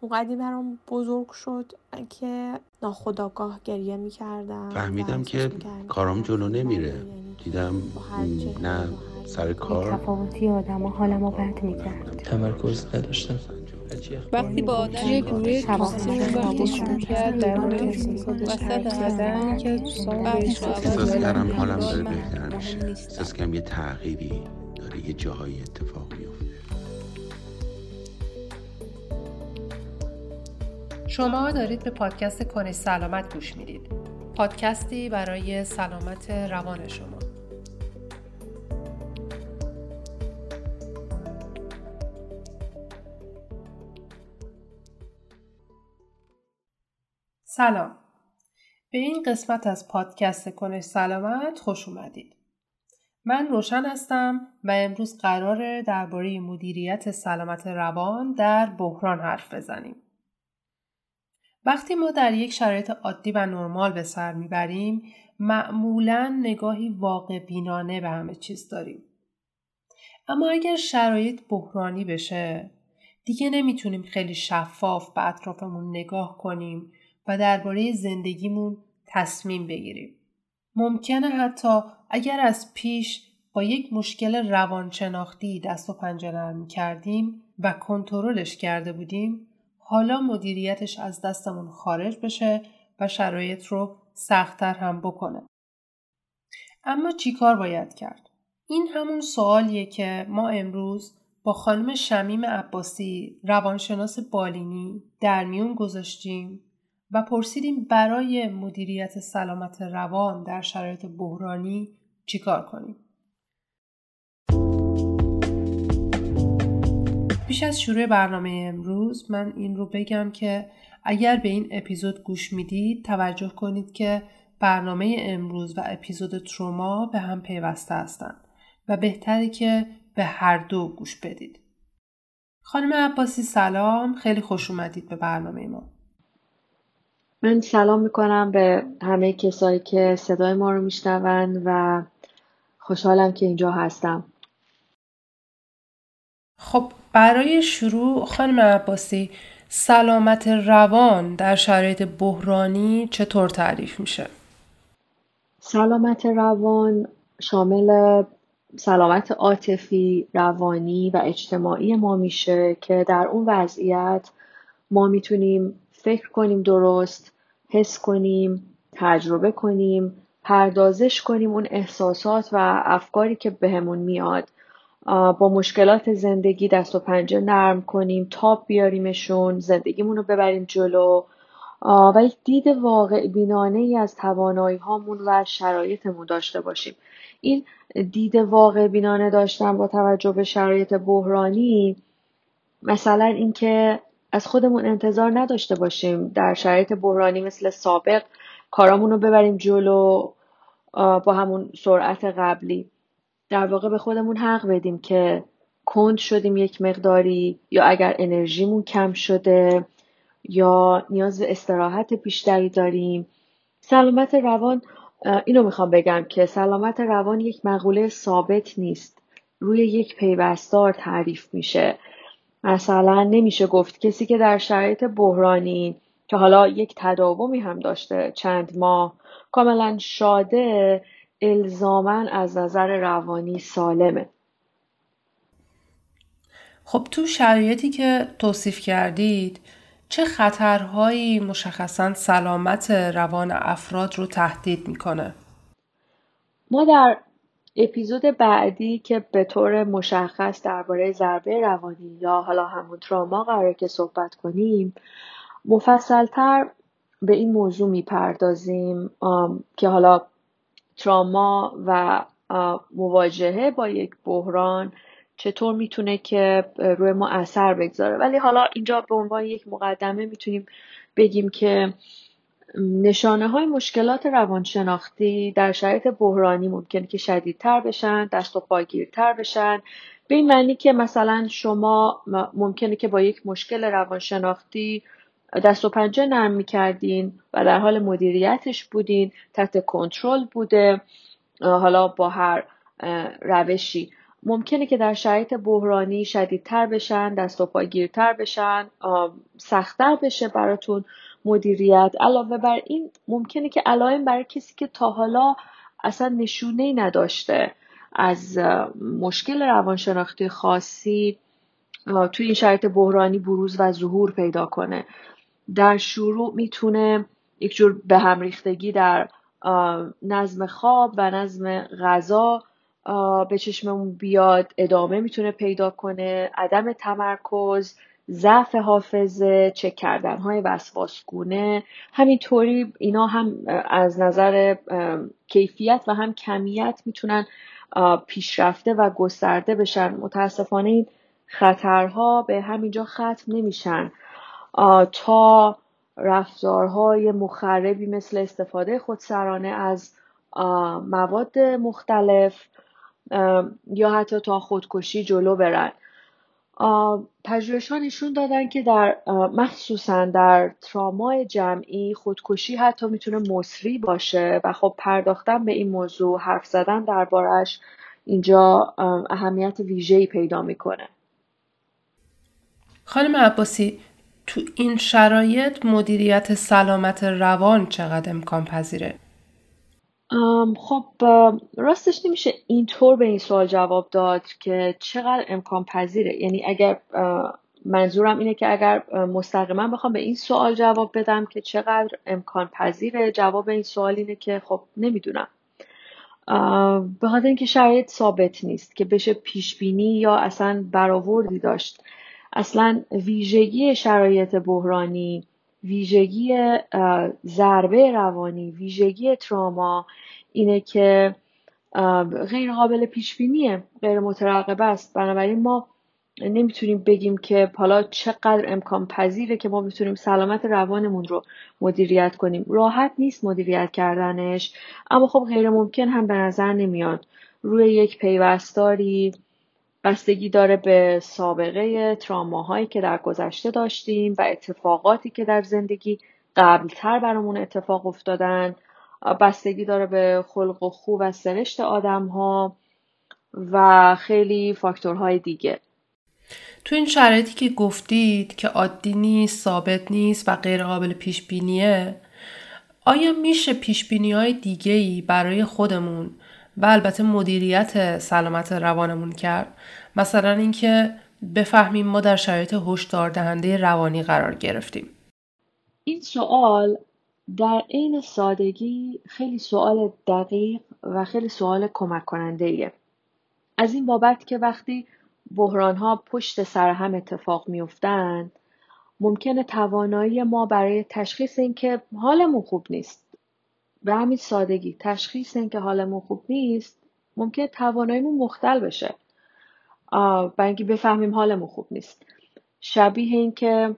اونقدی برام بزرگ شد که ناخداگاه گریه می‌کردم فهمیدم که کارام جلو نمیره. دیدم نه سر کار. تفاوتی آدم و حالمو بد می‌کرد. تمرکز نداشتم. وقتی با آدم یه گروه دوستیمون وقتی شروع کرد در مورد وسط زدن که احساس کردم حالم داره بهتر میشه. احساس کردم یه تغییری داره یه جاهایی اتفاق میفته شما دارید به پادکست کنه سلامت گوش می‌دید. پادکستی برای سلامت روان شما. سلام. به این قسمت از پادکست کنش سلامت خوش اومدید. من روشن هستم و امروز قراره درباره مدیریت سلامت روان در بحران حرف بزنیم. وقتی ما در یک شرایط عادی و نرمال به سر می‌بریم معمولا نگاهی واقع بینانه به همه چیز داریم. اما اگر شرایط بحرانی بشه دیگه نمی‌تونیم خیلی شفاف به اطرافمون نگاه کنیم و درباره زندگیمون تصمیم بگیریم. ممکنه حتی اگر از پیش با یک مشکل روانشناختی دست و پنجه نرم کردیم و کنترلش کرده بودیم حالا مدیریتش از دستمون خارج بشه و شرایط رو سختتر هم بکنه. اما چی کار باید کرد؟ این همون سوالیه که ما امروز با خانم شمیم عباسی روانشناس بالینی در میون گذاشتیم و پرسیدیم برای مدیریت سلامت روان در شرایط بحرانی چیکار کنیم. پیش از شروع برنامه امروز من این رو بگم که اگر به این اپیزود گوش می‌دید توجه کنید که برنامه امروز و اپیزود تروما به هم پیوسته هستند و بهتره که به هر دو گوش بدید. خانم عباسی سلام خیلی خوش اومدید به برنامه ما. من سلام می‌کنم به همه کسایی که صدای ما رو میشنون و خوشحالم که اینجا هستم. خب برای شروع خانم عباسی سلامت روان در شرایط بحرانی چطور تعریف میشه؟ سلامت روان شامل سلامت عاطفی، روانی و اجتماعی ما میشه که در اون وضعیت ما می‌تونیم فکر کنیم درست، حس کنیم، تجربه کنیم، پردازش کنیم اون احساسات و افکاری که بهمون میاد با مشکلات زندگی دست و پنجه نرم کنیم تاب بیاریمشون زندگیمون رو ببریم جلو. و یک دید واقع بینانه ای از توانایی هامون و شرایطمون داشته باشیم. این دید واقع بینانه داشتن با توجه به شرایط بحرانی مثلا اینکه از خودمون انتظار نداشته باشیم در شرایط بحرانی مثل سابق کارامون رو ببریم جلو با همون سرعت قبلی. در واقع به خودمون حق بدیم که کند شدیم یک مقداری یا اگر انرژیمون کم شده یا نیاز به استراحت بیشتری داریم. سلامت روان اینو می‌خوام بگم که سلامت روان یک مقوله ثابت نیست. روی یک پیوستار تعریف میشه. مثلا نمیشه گفت کسی که در شرایط بحرانی که حالا یک تداومی هم داشته چند ماه کاملا شاده الزاما از نظر روانی سالمه خب تو شرایطی که توصیف کردید چه خطرهایی مشخصا سلامت روان افراد رو تهدید می‌کنه؟ ما در اپیزود بعدی که به طور مشخص درباره ضربه روانی یا حالا همون تراما قراره که صحبت کنیم مفصلتر به این موضوع می‌پردازیم که حالا تراما و مواجهه با یک بحران چطور می‌تونه که روی ما اثر بگذاره. ولی حالا اینجا به عنوان یک مقدمه می‌تونیم بگیم که نشانه های مشکلات روانشناختی در شرایط بحرانی ممکنه که شدیدتر بشن دست و پاگیرتر بشن. به این معنی که مثلا شما ممکنه که با یک مشکل روانشناختی دست و پنجه نرم می‌کردین و در حال مدیریتش بودین تحت کنترل بوده حالا با هر روشی. ممکنه که در شرایط بحرانی شدیدتر بشن دست و پاگیرتر بشن سختتر بشه براتون مدیریت. علاوه بر این ممکنه که علائم برای کسی که تا حالا اصلا نشونه ای نداشته از مشکل روانشناختی خاصی توی این شرایط بحرانی بروز و ظهور پیدا کنه. در شروع می‌تونه یک جور به هم ریختگی در نظم خواب و نظم غذا به چشممون بیاد ادامه می‌تونه پیدا کنه عدم تمرکز ضعف حافظه چک کردن های وسواسگونه همینطوری اینا هم از نظر کیفیت و هم کمیت می‌تونن پیشرفته و گسترده بشن. متاسفانه این خطرها به همینجا ختم نمیشن. تا رفتارهای مخربی مثل استفاده خودسرانه از مواد مختلف یا حتی تا خودکشی جلو برن. پژوهشان نشون دادن که در مخصوصا در ترامای جمعی خودکشی حتی می‌تونه مصری باشه و خب پرداختن به این موضوع حرف زدن دربارش اینجا اهمیت ویژه‌ای پیدا می‌کنه. خانم عباسی تو این شرایط مدیریت سلامت روان چقدر امکان پذیره؟ خب راستش نمیشه اینطور به این سوال جواب داد که چقدر امکان پذیره. یعنی اگر منظورم اینه که اگر مستقیما بخوام به این سوال جواب بدم که چقدر امکان پذیره جواب این سوال اینه که خب نمی‌دونم. به خاطر اینکه شرایط ثابت نیست که بشه پیش بینی یا اصلا برآوردی داشت. اصلا ویژگی شرایط بحرانی ویژگی ضربه روانی ویژگی تراما اینه که غیر قابل پیش بینیه غیر مترقب است. بنابراین ما نمی‌تونیم بگیم که حالا چقدر امکان پذیره که ما بتونیم سلامت روانمون رو مدیریت کنیم. راحت نیست مدیریت کردنش اما خب غیر ممکن هم به نظر نمیاد. روی یک پیوستاری بستگی داره به سابقه تراماهایی که در گذشته داشتیم و اتفاقاتی که در زندگی قبلتر برامون اتفاق افتادن بستگی داره به خلق و خوب و سرشت آدم ها و خیلی فاکتورهای دیگه. تو این شرایطی که گفتید که عادی نیست، ثابت نیست و غیر قابل پیش بینیه آیا میشه پیش بینی های دیگه ای برای خودمون و البته مدیریت سلامت روانمون کرد. مثلا اینکه بفهمیم ما در شرایط هشدار دهنده روانی قرار گرفتیم. این سوال در عین سادگی خیلی سوال دقیق و خیلی سوال کمک کننده ایه. از این بابت که وقتی بحران ها پشت سر هم اتفاق میفتند ممکنه توانایی ما برای تشخیص اینکه حالمون خوب نیست. به همین سادگی. تشخیص اینکه حالمون خوب نیست ممکنه تواناییمون مختل بشه. برای اینکه بفهمیم حالمون خوب نیست. شبیه اینکه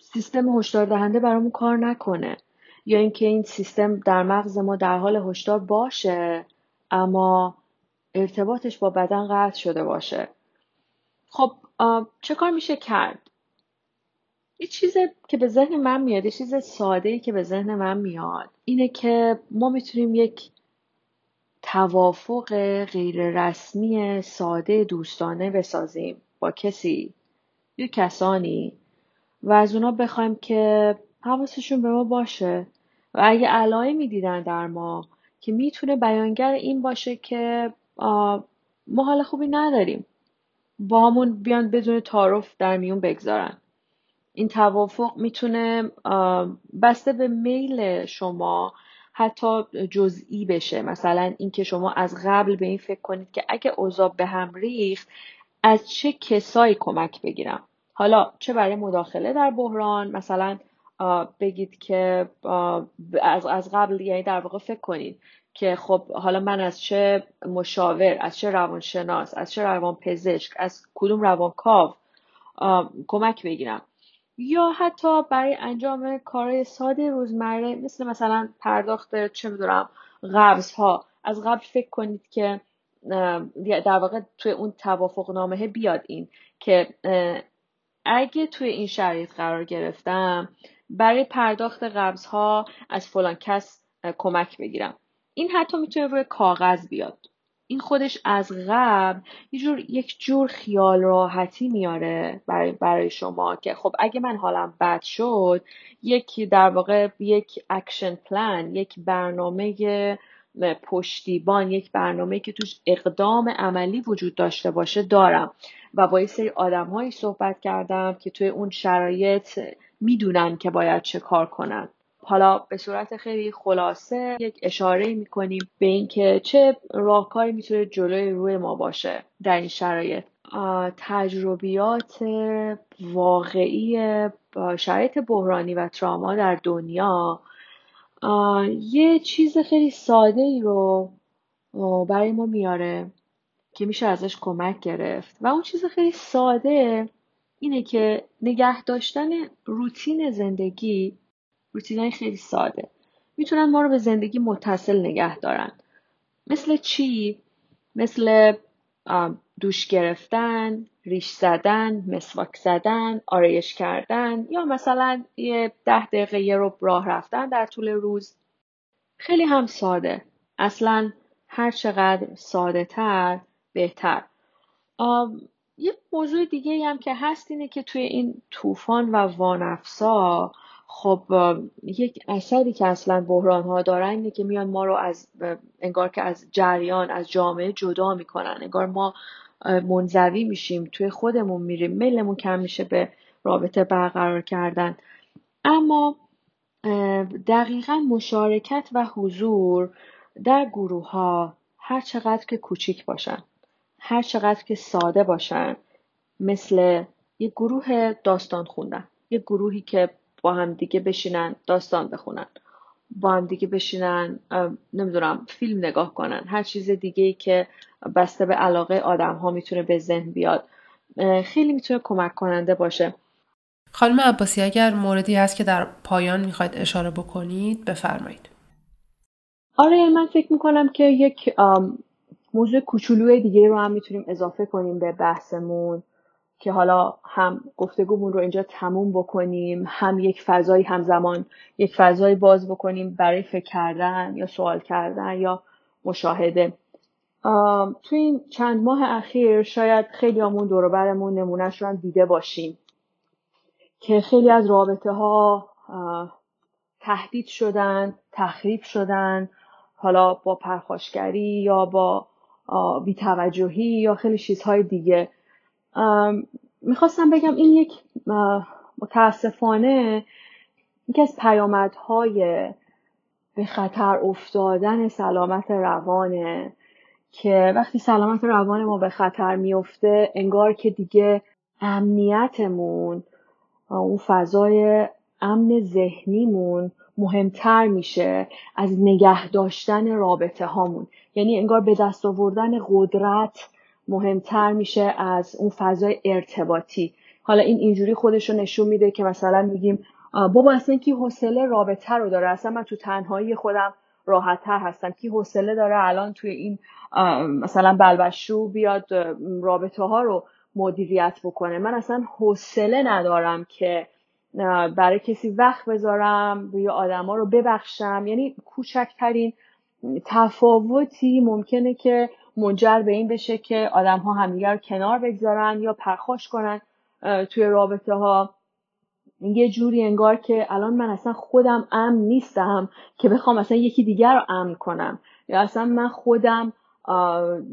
سیستم هشدار دهنده برامون کار نکنه. یا اینکه این سیستم در مغز ما در حال هشدار باشه اما ارتباطش با بدن قطع شده باشه. خب چه کار میشه کرد؟ یه چیز که به ذهن من میاد یه چیز ساده ای که به ذهن من میاد اینه که ما می‌تونیم یک توافق غیر رسمی ساده دوستانه بسازیم با کسی یا کسانی و از اونا بخوایم که حواسشون به ما باشه. و اگه علائمی دیدن در ما که می‌تونه بیانگر این باشه که ما حال خوبی نداریم. با همون بیان بدون تعارف در میون بگذارن. این توافق می‌تونه بسته به میل شما حتی جزئی بشه. مثلا اینکه شما از قبل به این فکر کنید که اگه اوضاع به هم ریخت از چه کسایی کمک بگیرم؟ حالا چه برای مداخله در بحران؟ مثلا بگید که از, از قبل یعنی در واقع فکر کنید که خب حالا من از چه مشاور از چه روانشناس از چه روانپزشک از کدوم روانکاو کمک بگیرم. یا حتی برای انجام کارهای ساده روزمره مثل مثلا پرداخت چه می‌دونم قبض ها از قبل فکر کنید که در واقع توی اون توافق نامه بیاد این که اگه توی این شرایط قرار گرفتم برای پرداخت قبض ها از فلان کس کمک بگیرم. این حتی می‌تونه روی کاغذ بیاد. این خودش از قبل یه جور یک جور خیال راحتی میاره برای, برای شما که خب اگه من حالم بد شد یک در واقع یک action plan یک برنامه پشتیبان یک برنامه که توش اقدام عملی وجود داشته باشه دارم. و با یه سری آدم صحبت کردم که توی اون شرایط می‌دونن که باید چه کار کنن. حالا به صورت خیلی خلاصه یک اشاره می‌کنیم به اینکه چه راهکاری می‌تونه جلوی روی ما باشه در این شرایط. تجربیات واقعی شرایط بحرانی و تراما در دنیا یه چیز خیلی ساده ای رو برای ما میاره که میشه ازش کمک گرفت. و اون چیز خیلی ساده اینه که نگه داشتن روتین زندگی روتین خیلی ساده. می‌تونن ما رو به زندگی متصل نگه دارن. مثل چی؟ مثل دوش گرفتن، ریش زدن، مسواک زدن، آرایش کردن یا مثلا یه ده دقیقه یه رو راه رفتن در طول روز. خیلی هم ساده. اصلا هر چقدر ساده تر بهتر. یه موضوع دیگه هم که هست اینه که توی این طوفان و وانفسا خب یک اثری که اصلا بحران ها دارن اینه که میان ما رو از انگار که از جریان از جامعه جدا می‌کنن. انگار ما منزوی میشیم توی خودمون میریم میلمون کم میشه به رابطه برقرار کردن. اما دقیقا مشارکت و حضور در گروه ها هر چقدر که کوچیک باشن هر چقدر که ساده باشن مثل یک گروه داستان خوندن یک گروهی که با هم دیگه بشینن داستان بخونن. با هم دیگه بشینن نمی‌دونم فیلم نگاه کنن. هر چیز دیگه ای که بسته به علاقه آدم ها می‌تونه به ذهن بیاد. خیلی می‌تونه کمک کننده باشه. خانم عباسی اگر موردی هست که در پایان می‌خواید اشاره بکنید بفرمایید. آره من فکر می‌کنم که یک موضوع کوچولوی دیگه رو هم می‌تونیم اضافه کنیم به بحثمون. که حالا هم گفتگومون رو اینجا تموم بکنیم هم یک فضایی همزمان یک فضایی باز بکنیم برای فکر کردن یا سوال کردن یا مشاهده. تو این چند ماه اخیر شاید خیلی همون دوروبرمون نمونهش رو هم دیده باشیم که خیلی از رابطه ها تهدید شدن تخریب شدن حالا با پرخاشگری یا با بیتوجهی یا خیلی چیزهای دیگه. می‌خواستم بگم این یک متاسفانه یکی از پیامدهای به خطر افتادن سلامت روانه که وقتی سلامت روان ما به خطر میفته انگار که دیگه امنیتمون اون فضای امن ذهنیمون مهمتر میشه از نگه داشتن رابطه هامون یعنی انگار به دست آوردن قدرت مهمتر میشه از اون فضای ارتباطی. حالا این اینجوری خودش رو نشون میده که مثلا میگیم بابا اصلا کی حوصله رابطه رو داره؟ اصلا من تو تنهایی خودم راحتتر هستم. کی حوصله داره الان توی این مثلا بلبشو بیاد رابطه ها رو مدیریت بکنه؟ من اصلا حوصله ندارم که برای کسی وقت بذارم یا آدما رو ببخشم. یعنی کوچکترین تفاوتی ممکنه که منجر به این بشه که آدم ها همدیگر کنار بگذارن یا پرخاش کنن توی رابطه ها یه جوری انگار که الان من اصلا خودم امن نیستم که بخوام اصلا یکی دیگر رو امن کنم. یا اصلا من خودم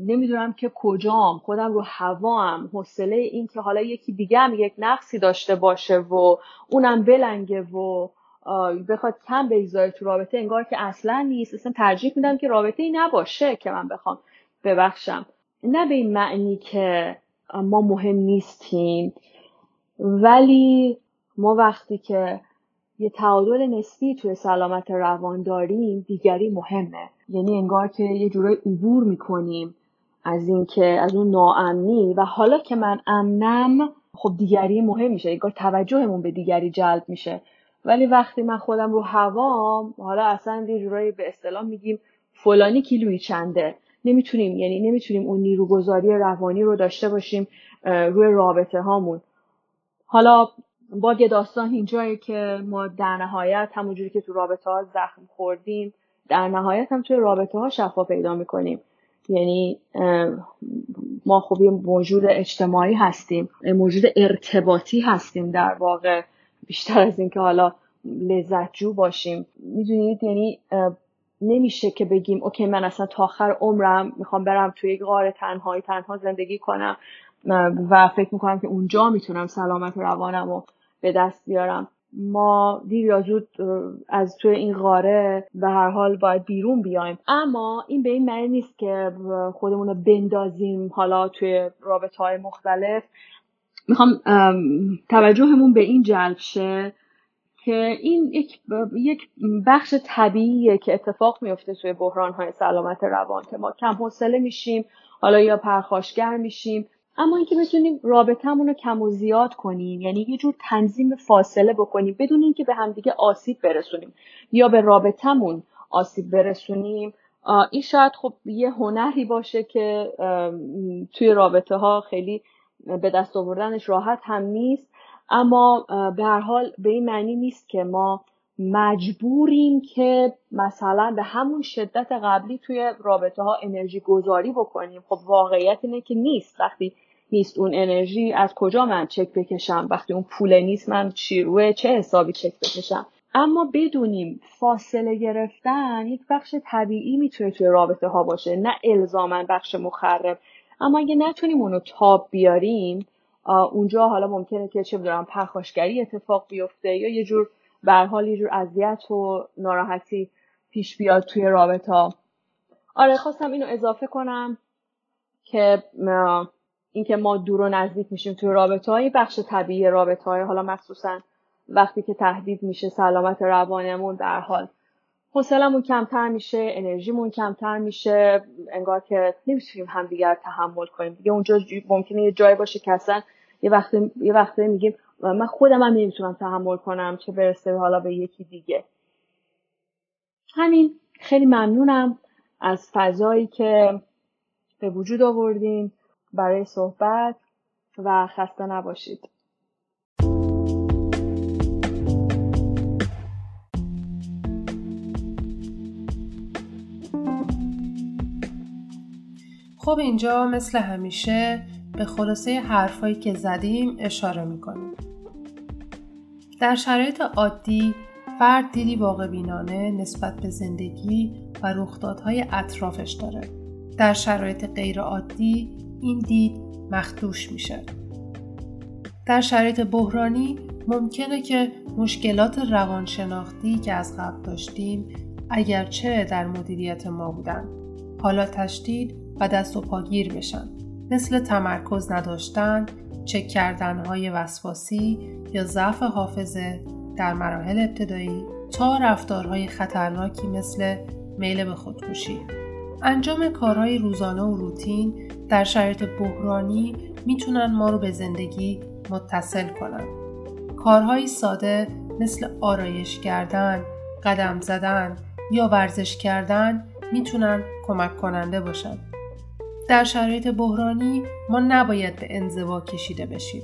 نمی‌دونم که کجام خودم رو هوام. حوصله این که حالا یکی دیگه هم یک نقصی داشته باشه و اونم بلنگه و بخواد کم بگذاره تو رابطه انگار که اصلا نیست. اصلا ترجیح میدم که رابطه ای نباشه که من بخوام ببخشم. نه به این معنی که ما مهم نیستیم ولی ما وقتی که یه تعادل نسبی توی سلامت روان داریم دیگری مهمه. یعنی انگار که یه جورای عبور می‌کنیم از اینکه از اون ناامنی. و حالا که من امنم خب دیگری مهم میشه. انگار توجهمون به دیگری جلب میشه. ولی وقتی من خودم رو هوام حالا اصلا یه جورایی به اصطلاح میگیم فلانی کیلویی چنده نمی‌تونیم یعنی نمی‌تونیم اون نیروگذاری روانی رو داشته باشیم روی رابطه هامون. حالا باگ داستان اینجایی که ما در نهایت همونجوری که تو رابطه ها زخم خوردیم در نهایت هم توی رابطه ها شفا پیدا می‌کنیم. یعنی ما یه موجود اجتماعی هستیم موجود ارتباطی هستیم در واقع. بیشتر از اینکه حالا لذت جو باشیم. می‌دونید؟ یعنی نمیشه که بگیم اوکی من اصلا تا آخر عمرم می‌خوام برم توی غار تنهایی تنها زندگی کنم و فکر می‌کنم که اونجا می‌تونم سلامت روانم رو به دست بیارم. ما دیر یا زود از توی این غاره به هر حال باید بیرون بیایم. اما این به این معنی نیست که خودمون رو بندازیم حالا توی رابطه های مختلف. می‌خوام توجهمون به این جلب شه. که این یک, یک بخش طبیعیه که اتفاق میفته توی بحران های سلامت روان که ما کم حوصله میشیم حالا یا پرخاشگر میشیم. اما اینکه بتونیم رابطهمون رو کم و زیاد کنیم یعنی یه جور تنظیم فاصله بکنیم بدون اینکه به همدیگه آسیب برسونیم یا به رابطهمون آسیب برسونیم این شاید خب یه هنری باشه که توی رابطه ها خیلی به دست آوردنش راحت هم نیست. اما به هر حال به این معنی نیست که ما مجبوریم که مثلا به همون شدت قبلی توی رابطه ها انرژی گذاری بکنیم. خب واقعیت اینه که نیست. وقتی نیست اون انرژی از کجا من چک بکشم؟ وقتی اون پول نیست من چی چه حسابی چک بکشم؟ اما بدونیم فاصله گرفتن یک بخش طبیعی می‌تونه توی رابطه ها باشه نه الزاما بخش مخرب. اما اگه نتونیم اونو تاب بیاریم اونجا حالا ممکنه که چه بدونم پرخاشگری اتفاق بیفته یا یه جور به حال یه جور اذیت و ناراحتی پیش بیاد توی رابطه. آره خواستم اینو اضافه کنم که اینکه ما دور و نزدیک میشیم توی رابطه های بخش طبیعی رابطه های حالا مخصوصا وقتی که تهدید میشه سلامت روانمون در حال. حوصلمون کمتر میشه انرژیمون کمتر میشه انگار که نمی‌تونیم همدیگر تحمل کنیم. دیگه اونجا ممکنه یه جایی باشه که اصلا یه وقت یه میگیم من خودم هم نمی‌تونم تحمل کنم چه برسه حالا به یکی دیگه. همین. خیلی ممنونم از فضایی که به وجود آوردین برای صحبت و خسته نباشید. خب اینجا مثل همیشه به خلاصه حرفایی که زدیم اشاره می‌کنیم. در شرایط عادی فرد دیدی واقع بینانه نسبت به زندگی و رخدادهای اطرافش داره. در شرایط غیر عادی این دید مخدوش میشه. در شرایط بحرانی ممکنه که مشکلات روانشناختی که از قبل داشتیم اگرچه در مدیریت ما بودن حالا تشدید و دست و پاگیر بشن مثل تمرکز نداشتن، چک کردن های وسواسی یا ضعف حافظه در مراحل ابتدایی تا رفتارهای خطرناکی مثل میل به خودکشی. انجام کارهای روزانه و روتین در شرایط بحرانی می‌تونن ما رو به زندگی متصل کنن. کارهای ساده مثل آرایش کردن، قدم زدن یا ورزش کردن می‌تونن کمک کننده باشن. در شرایط بحرانی ما نباید به انزوا کشیده بشیم.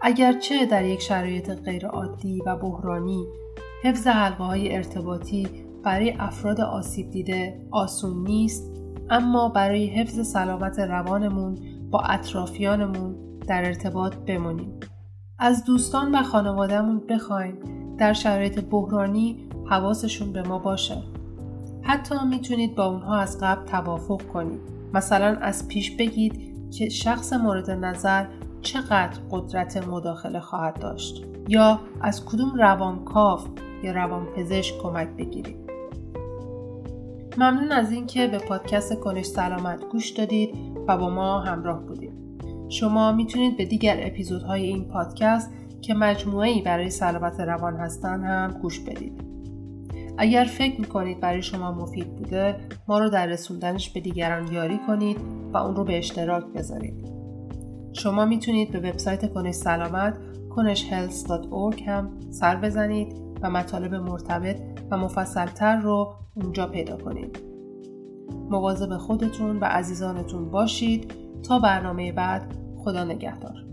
اگرچه در یک شرایط غیرعادی و بحرانی حفظ حلقه های ارتباطی برای افراد آسیب دیده آسون نیست اما برای حفظ سلامت روانمون با اطرافیانمون در ارتباط بمونیم. از دوستان و خانوادهمون بخوایم در شرایط بحرانی حواسشون به ما باشه. حتی می‌تونید با اونها از قبل توافق کنید. مثلا از پیش بگید که شخص مورد نظر چقدر قدرت مداخله خواهد داشت یا از کدوم روانکاو یا روانپزشک کمک بگیرید. ممنون از اینکه به پادکست کنش سلامت گوش دادید و با ما همراه بودید. شما می‌تونید به دیگر اپیزودهای این پادکست که مجموعه برای سلامت روان هستن هم گوش بدید. اگر فکر می‌کنید برای شما مفید بوده ما رو در رسوندنش به دیگران یاری کنید و اون رو به اشتراک بذارید. شما می‌تونید به وبسایت کنش سلامت کنشhealth.org هم سر بزنید و مطالب مرتبط و مفصلتر رو اونجا پیدا کنید. مواظب خودتون و عزیزانتون باشید تا برنامه بعد خدا نگهدار.